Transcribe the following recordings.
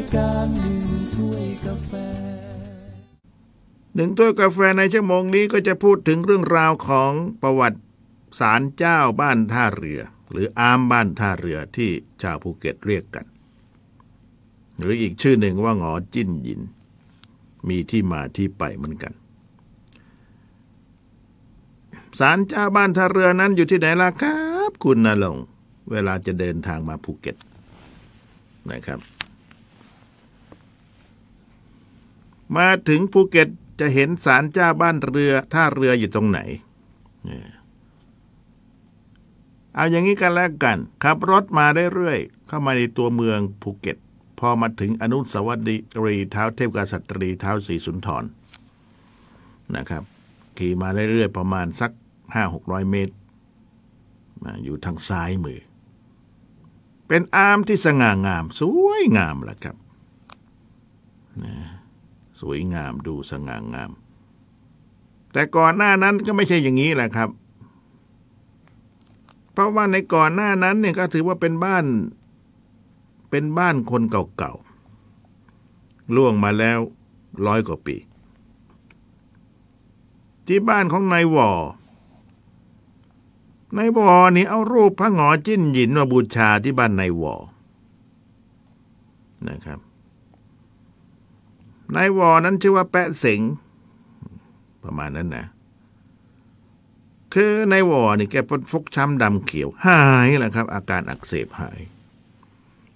ายการหนึ่งถ้วยกาแฟหนึ่งถ้วยกาแฟในชั่วโมงนี้ก็จะพูดถึงเรื่องราวของประวัติศาลเจ้าบ้านท่าเรือ หรืออามบ้านท่าเรือที่ชาวภูเก็ตเรียกกัน หรืออีกชื่อหนึ่งว่าหงอจิ้นหยิน มีที่มาที่ไปเหมือนกันศาลเจ้าบ้านท่าเรือนั้นอยู่ที่ไหนล่ะครับ คุณนรงเวลาจะเดินทางมาภูเก็ตนะครับ มาถึงภูเก็ตจะเห็นศาลเจ้าบ้านท่าเรือท่าเรืออยู่ตรงไหน เอาอย่างนี้กันแล้วกัน ขับรถมาได้เรื่อยๆเข้ามาในตัวเมืองภูเก็ต พอมาถึงอนุสาวรีย์ท้าวเทพกระษัตรีท้าวศรีสุนทรนะครับ ขี่มาเรื่อยๆประมาณสักห้าหกร้อยเมตรมาอยู่ทางซ้ายมือ เป็นอามที่สง่างาม สวยงามล่ะครับนะ สวยงามดูสง่างาม แต่ก่อนหน้านั้นก็ไม่ใช่อย่างนี้แหละครับ เพราะว่าในก่อนหน้านั้นเนี่ยก็ถือว่าเป็นบ้าน เป็นบ้านคนเก่าๆล่วงมาแล้วร้อยกว่าปี ที่บ้านของนายวอนายวอนี่เอารูปพระหงอจิ้นหยินมาบูชาที่บ้านนายวอนะครับ นายวอนั้นชื่อว่าแปะเสงประมาณนั้นนะคือนายวอนี่แกเป็นฟกช้ำดำเขียว หายแหละครับ อาการอักเสบหาย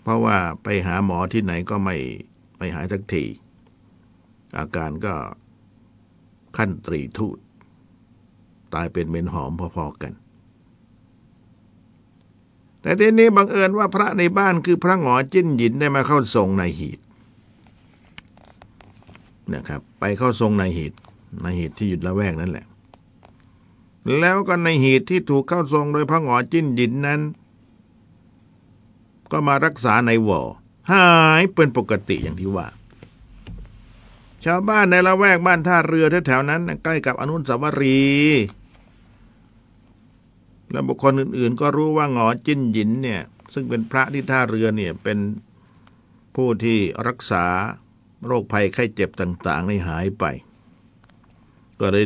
เพราะว่าไปหาหมอที่ไหนก็ไม่ไม่หายสักที อาการก็ขั้นตรีทูตตายเป็นเมนหอมพอๆกัน แต่ทีนี้บังเอิญว่าพระในบ้านคือพระหงอจิ้นหยินได้มาเข้าทรงในหีด นะครับ ไปเข้าทรงในหีดในหีดที่อยู่ละแวกนั่นแหละ แล้วก็ในหีดที่ถูกเข้าทรงโดยพระหงอจิ้นหยินนั้น ก็มารักษาในวอหายเป็นปกติอย่างที่ว่า ชาวบ้านในละแวกบ้านท่าเรือแถวๆนั้น ใกล้กับอนุสาวรีย์และบุคคลอื่นๆ ก็รู้ว่าหงอจิ้นหยินเนี่ย ซึ่งเป็นพระที่ท่าเรือเนี่ยเป็นผู้ที่รักษา โรคภัยไข้เจ็บต่างๆในหายไป ก็เลย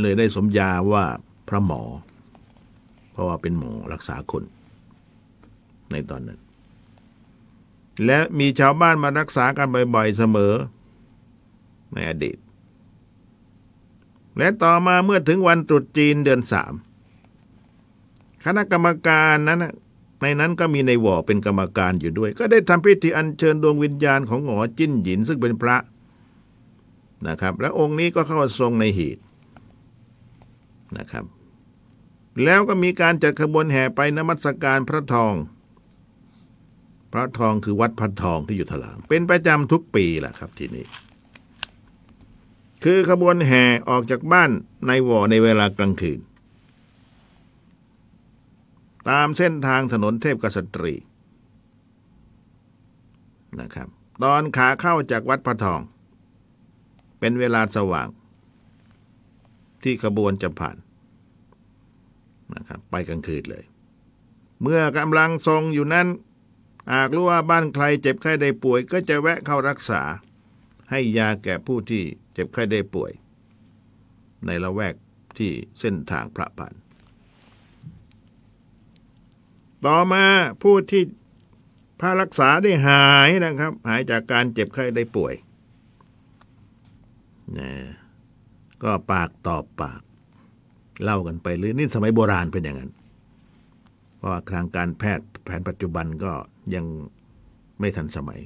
เลยได้สมญาว่าพระหมอ เพราะว่าเป็นหมอรักษาคน ในตอนนั้น และมีชาวบ้านมารักษากันบ่อยๆเสมอ ในอดีต และต่อมาเมื่อถึงวันตรุษจีนเดือนสามคณะกรรมการนั้น ในนั้นก็มีในหว่อเป็นกรรมการอยู่ด้วย ก็ได้ทำพิธีอัญเชิญดวงวิญญาณของหงอจิ้นหยินซึ่งเป็นพระนะครับ และองค์นี้ก็เข้าทรงในหีดนะครับ แล้วก็มีการจัดขบวนแห่ไปนมัสการพระทอง พระทองคือวัดพันทองที่อยู่ถลาง เป็นประจำทุกปีแหละครับที่นี่คือขบวนแห่ออกจากบ้านในวอในเวลากลางคืน ตามเส้นทางถนนเทพกษัตรีนะครับ ตอนขาเข้าจากวัดพระทอง เป็นเวลาสว่าง ที่ขบวนจะผ่านนะครับไปกลางคืนเลย เมื่อกำลังทรงอยู่นั้นหากรู้ว่าบ้านใครเจ็บไข้ได้ป่วย ก็จะแวะเข้ารักษา ให้ยาแก่ผู้ที่เจ็บไข้ได้ป่วย ในละแวกที่เส้นทางพระผ่าน ต่อมาผู้ที่พารักษาได้หายนะครับ หายจากการเจ็บไข้ได้ป่วยนะก็ปากตอบปาก เล่ากันไปหรือนี่สมัยโบราณเป็นอย่างนั้น เพราะว่าทางการแพทย์แผนปัจจุบันก็ยังไม่ทันสมัย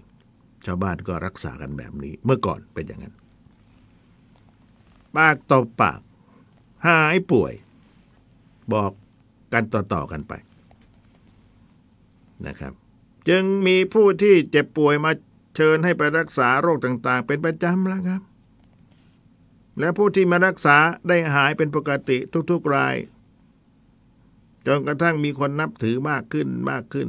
ชาวบ้านก็รักษากันแบบนี้ เมื่อก่อนเป็นอย่างนั้น ปากต่อปาก หายป่วย บอกกันต่อๆกันไป นะครับ จึงมีผู้ที่เจ็บป่วยมาเชิญให้ไปรักษาโรคต่างๆ เป็นประจำแล้วครับ และผู้ที่มารักษาได้หายเป็นปกติทุกๆราย จนกระทั่งมีคนนับถือมากขึ้นมากขึ้น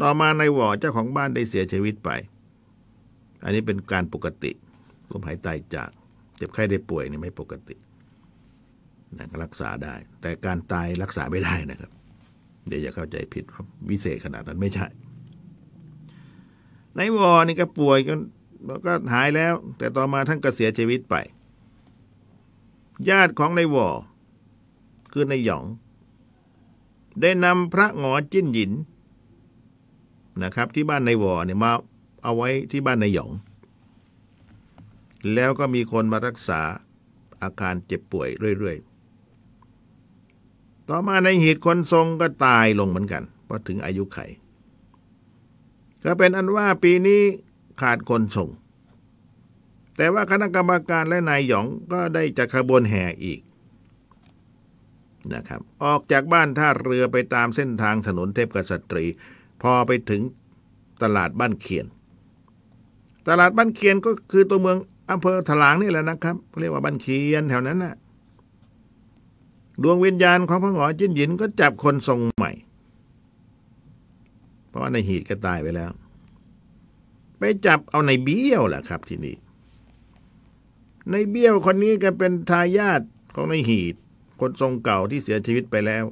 ต่อมาในหวอเจ้าของบ้านได้เสียชีวิตไป อันนี้เป็นการปกติลมหายใจจากเจ็บไข้ได้ป่วยนี่ไม่ปกตินะรักษาได้ แต่การตายรักษาไม่ได้นะครับ เดี๋ยวจะเข้าใจผิดว่าวิเศษขนาดนั้นไม่ใช่ในวอนี่ก็ป่วยจนก็หายแล้ว แต่ต่อมาท่านก็เสียชีวิตไป ญาติของในวอคือในหยอง ได้นำพระหงอจิ้นหยินนะครับ ที่บ้านในวอเนี่ยมาเอาไว้ที่บ้านในหยอง แล้วก็มีคนมารักษาอาการเจ็บป่วยเรื่อย ต่อมาในหีดคนทรงก็ตายลงเหมือนกันพอถึงอายุไข ก็เป็นอันว่าปีนี้ขาดคนส่งแต่ว่าคณะกรรมการและนายหยองก็ได้จัดขบวนแห่อีกนะครับ ออกจากบ้านท่าเรือไปตามเส้นทางถนนเทพกษัตรี พอไปถึงตลาดบ้านเขียน ตลาดบ้านเขียนก็คือตัวเมืองอำเภอถลางนี่แหละนะครับเรียกว่าบ้านเขียนแถวนั้นนะ่ะ ดวงวิญญาณของพระหงอจิ้นหยินก็จับคนทรงใหม่ เพราะว่าในหีดก็ตายไปแล้ว ไปจับเอาในเบี้ยวแหละครับที่นี้ในเบี้ยวคนนี้ก็เป็นทายาทของในหีด คนทรงเก่าที่เสียชีวิตไปแล้ว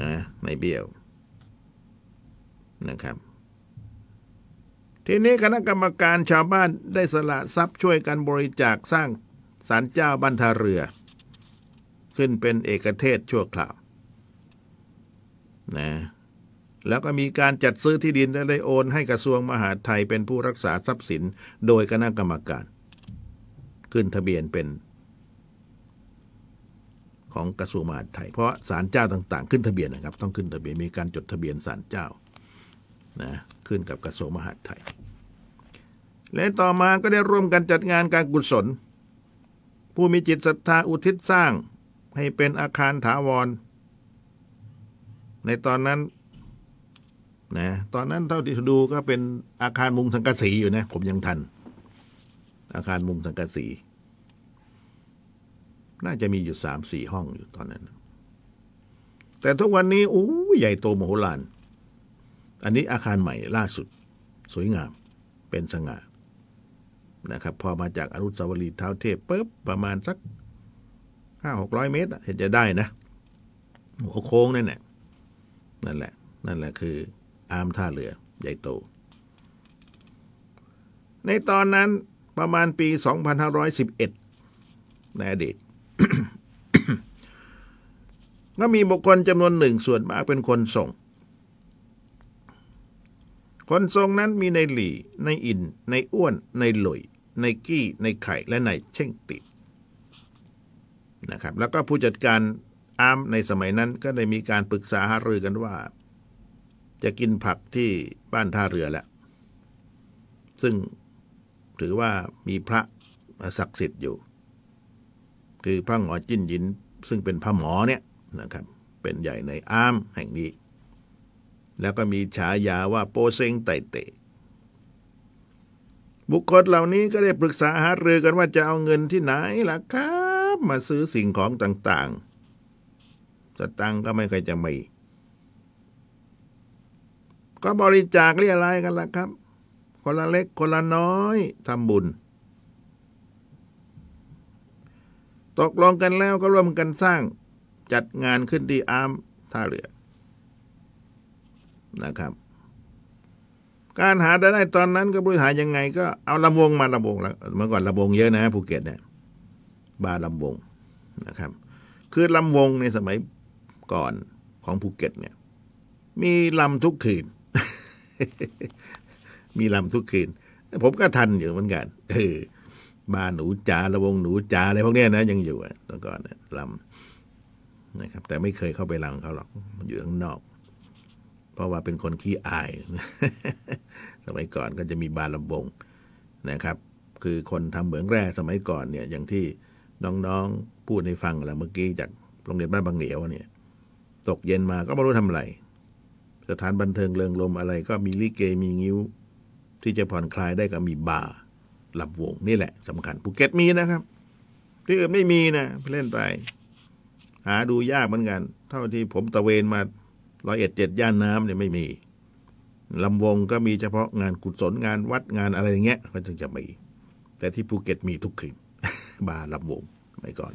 นะในเบี้ยวนะครับ ทีนี้คณะกรรมการชาวบ้านได้สละทรัพย์ช่วยกันบริจาคสร้างศาลเจ้าบันทาเรือ ขึ้นเป็นเอกเทศชั่วคราวนะแล้วก็มีการจัดซื้อที่ดินและได้โอนให้กระทรวงมหาดไทยเป็นผู้รักษาทรัพย์สิน โดยคณะกรรมการ ขึ้นทะเบียนเป็น ของกระทรวงมหาดไทย เพราะศาลเจ้าต่างๆ ขึ้นทะเบียนนะครับ ต้องขึ้นทะเบียนมีการจดทะเบียนศาลเจ้านะขึ้นกับกระทรวงมหาดไทย และต่อมาก็ได้ร่วมกันจัดงานการกุศล ผู้มีจิตศรัทธาอุทิศสร้าง ให้เป็นอาคารถาวร ในตอนนั้นนะตอนนั้นเท่าที่ดูก็เป็นอาคารมุงสังกะสีอยู่นะ ผมยังทัน อาคารมุงสังกะสี น่าจะมีอยู่สามสี่ห้องอยู่ตอนนั้น แต่ทุกวันนี้อู้ใหญ่โตมโหฬารอันนี้อาคารใหม่ล่าสุด สวยงามเป็นสง่านะครับ พอมาจากอนุสาวรีย์เท้าเทพปุ๊บประมาณสัก ห้าหกร้อยเมตร เห็นจะได้นะหัวโค้งนั่นแหละนั่นแหละ นั่นแหละคือ อามท่าเรือใหญ่โต ในตอนนั้นประมาณปี 2511 ในอดีต ก็มีบุคคลจำนวนหนึ่งส่วนมากเป็นคนส่ง คนทรงนั้นมีในหลี่ ในอิน ในอ้วน ในหลุย ในกี้ ในไข่ และในเช่งติด นะครับ แล้วก็ผู้จัดการอามในสมัยนั้นก็ได้มีการปรึกษาหารือกันว่า จะกินผักที่บ้านท่าเรือแล้วซึ่งถือว่ามีพระศักดิ์สิทธิ์อยู่ คือพระหงอจิ้นหยิน ซึ่งเป็นพระหมอเนี่ยนะครับ เป็นใหญ่ในอามแห่งนี้ แล้วก็มีฉายาว่าโปเซงไตเตบุคคลเหล่านี้ก็ได้ปรึกษาหารือกันว่าจะเอาเงินที่ไหนล่ะครับ มาซื้อสิ่งของต่างๆ สตังก็ไม่เคยจะมี ก็บริจาคเรียรายกันล่ะครับ คนละเล็กคนละน้อยทำบุญ ตกลงกันแล้วก็ร่วมกันสร้างจัดงานขึ้นที่อามท่าเรือนะครับ การหาได้ตอนนั้นก็บริหารยังไง ก็เอาลำวงมาลำวงแล้วเมื่อก่อนลำวงเยอะนะภูเก็ตเนี่ย บาร์ลำวงนะครับ คือลำวงในสมัยก่อนของภูเก็ตเนี่ย มีลำทุกคืน มีลำทุกคืน ผมก็ทันอยู่เหมือนกันเออบาร์หนูจ๋าละวงหนูจ๋าอะไรพวกเนี้ยนะยังอยู่อะตอนก่อนเนี่ยลำนะครับ แต่ไม่เคยเข้าไปลังเขาหรอกอยู่ข้างนอก เพราะว่าเป็นคนขี้อาย สมัยก่อนก็จะมีบาร์ลำวงนะครับ คือคนทำเหมืองแร่สมัยก่อนเนี่ย อย่างที่ น้องๆ พูดให้ฟังแล้วเมื่อกี้จากโรงเรียนบ้านบางเหนียวเนี่ย ตกเย็นมาก็ไม่รู้ทำอะไร สถานบันเทิงเริงลมอะไร ก็มีลิเกมีงิ้ว ที่จะผ่อนคลายได้ก็มีบาร์ลำวงนี่แหละสำคัญภูเก็ตมีนะครับ ที่อื่นไม่มีนะเล่นไป หาดูยากเหมือนกัน เท่าที่ผมตะเวนมาร้อยเอ็ดเจ็ดย่านน้ำเนี่ยไม่มีลำวงก็มีเฉพาะงานกุศลงานวัดงานอะไรอย่างเงี้ยก็จึงจะมีแต่ที่ภูเก็ตมีทุกคืน บาร์ลำวงไปก่อน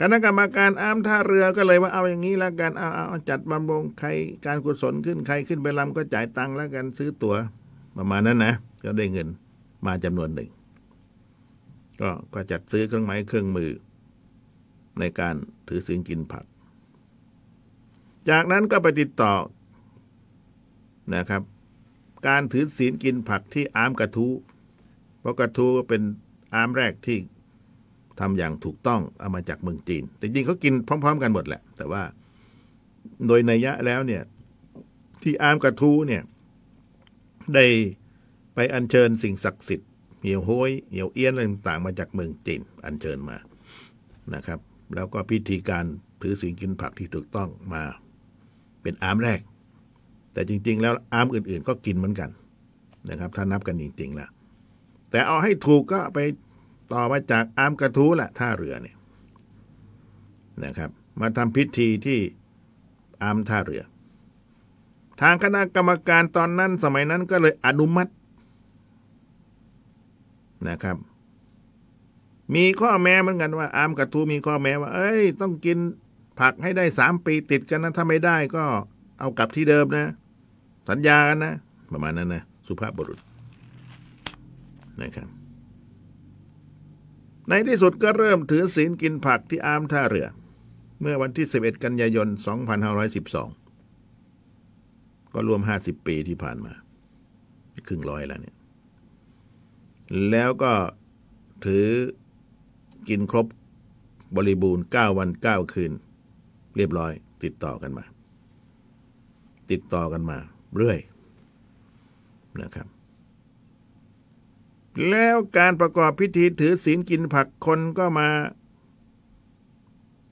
คณะกรรมการอ้ามท่าเรือก็เลยว่าเอาอย่างนี้แล้วกันเอาเอาจัดบำรงใครการกุศลขึ้นใครขึ้นไปลำก็จ่ายตังค์แล้วกันซื้อตั๋วประมาณนั้นนะก็ได้เงินมาจำนวนหนึ่ง ก็ก็จัดซื้อเครื่องไม้เครื่องมือ ในการถือศีลกินผัก จากนั้นก็ไปติดต่อนะครับ การถือศีลกินผักที่อ๊ามกะทู้เพราะกะทู้ก็เป็น อ๊ามแรกที่ทำอย่างถูกต้องเอามาจากเมืองจีน แต่จริงเขากินพร้อม ๆ กันหมดแหละ แต่ว่าโดยนัยยะแล้วเนี่ย ที่อ๊ามกะทู้เนี่ย ได้ไปอัญเชิญสิ่งศักดิ์สิทธิ์เหี่ยวโห้ยเหี่ยวเอี้ยนอะไรต่างๆมาจากเมืองจีนอัญเชิญมานะครับ แล้วก็พิธีการถือศีลกินผักที่ถูกต้องมาเป็นอาร์มแรก แต่จริง ๆ แล้วอาร์มอื่น ๆ ก็กินเหมือนกันนะครับ ถ้านับกันจริงๆแล้ว แต่เอาให้ถูกก็ไปต่อมาจากอามกระทู้แหละท่าเรือเนี่ยนะครับ มาทำพิธีที่อามท่าเรือ ทางคณะกรรมการตอนนั้นสมัยนั้นก็เลยอนุมัตินะครับ มีข้อแม้เหมือนกันว่า อามกระทูมีข้อแม้ว่า เอ้ย ต้องกินผักให้ได้สามปีติดกันนะถ้าไม่ได้ก็เอากลับที่เดิมนะ สัญญากันนะ ประมาณนั้นนะ สุภาพบุรุษ นะครับ ในที่สุดก็เริ่มถือศีลกินผักที่อามท่าเรือ เมื่อวันที่ 11 กันยายน 2512 ก็รวม 50 ปีที่ผ่านมา ครึ่งร้อยแล้วเนี่ย แล้วก็ถือกินครบบริบูรณ์ 9 วัน 9 คืน เรียบร้อย ติดต่อกันมา ติดต่อกันมา เรื่อยนะครับ แล้วการประกอบพิธีถือศีลกินผักคนก็มา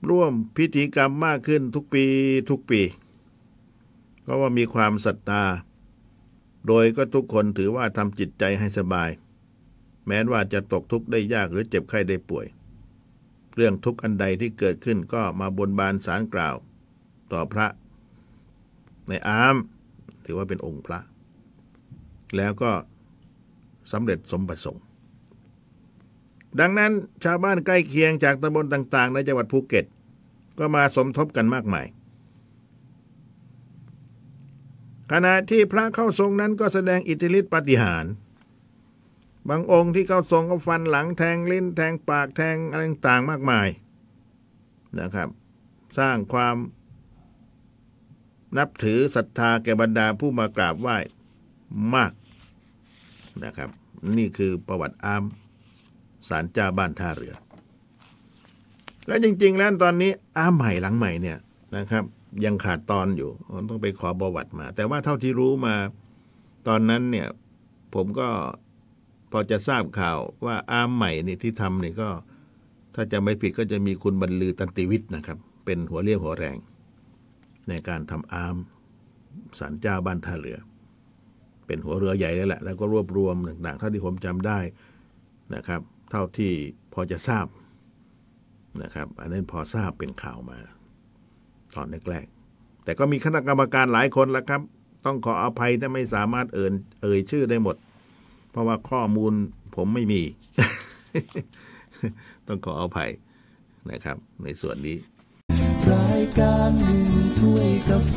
ร่วมพิธีกรรมมากขึ้นทุกปีทุกปี เพราะว่ามีความศรัทธาโดยก็ทุกคนถือว่าทำจิตใจให้สบาย แม้ว่าจะตกทุกข์ได้ยากหรือเจ็บไข้ได้ป่วย เรื่องทุกข์อันใดที่เกิดขึ้นก็มาบนบานสารกล่าว ต่อพระ ในอาม ถือว่าเป็นองค์พระ แล้วก็ สำเร็จสมประสงค์ ดังนั้นชาวบ้านใกล้เคียงจากตำบลต่าง ๆ ในจังหวัดภูเก็ต ก็มาสมทบกันมากมาย ขณะที่พระเข้าทรงนั้นก็แสดงอิทธิฤทธิปฏิหาร บางองค์ที่เข้าทรงก็ฟันหลังแทงลิ้นแทงปากแทงอะไรต่างๆมากมายนะครับ สร้างความนับถือศรัทธาแก่บรรดาผู้มากราบไหว้มาก นะครับ นี่คือประวัติอามสารเจ้าบ้านท่าเรือ และจริง ๆ แล้วตอนนี้อามใหม่หลังใหม่เนี่ยนะครับ ยังขาดตอนอยู่ต้องไปขอประวัติมา แต่ว่าเท่าที่รู้มาตอนนั้นเนี่ย ผมก็พอจะทราบข่าวว่าอามใหม่นี่ที่ทำนี่ก็ ถ้าจะไม่ผิดก็จะมีคุณบรรลือตันติวิทย์นะครับ เป็นหัวเรี่ยวหัวแรง ในการทำอามสารเจ้าบ้านท่าเรือ เป็นหัวเรือใหญ่เลยแหละ แล้วก็รวบรวมต่างๆเท่าที่ผมจำได้นะครับ เท่าที่พอจะทราบนะครับ อันนั้นพอทราบเป็นข่าวมา ตอนแรกๆแต่ก็มีคณะกรรมการหลายคนแล้วครับ ต้องขออภัยถ้าไม่สามารถเอ่ยเอ่ยชื่อได้หมด เพราะว่าข้อมูลผมไม่มี ต้องขออภัยนะครับ ในส่วนนี้รายการหนึ่งถ้วยกาแฟ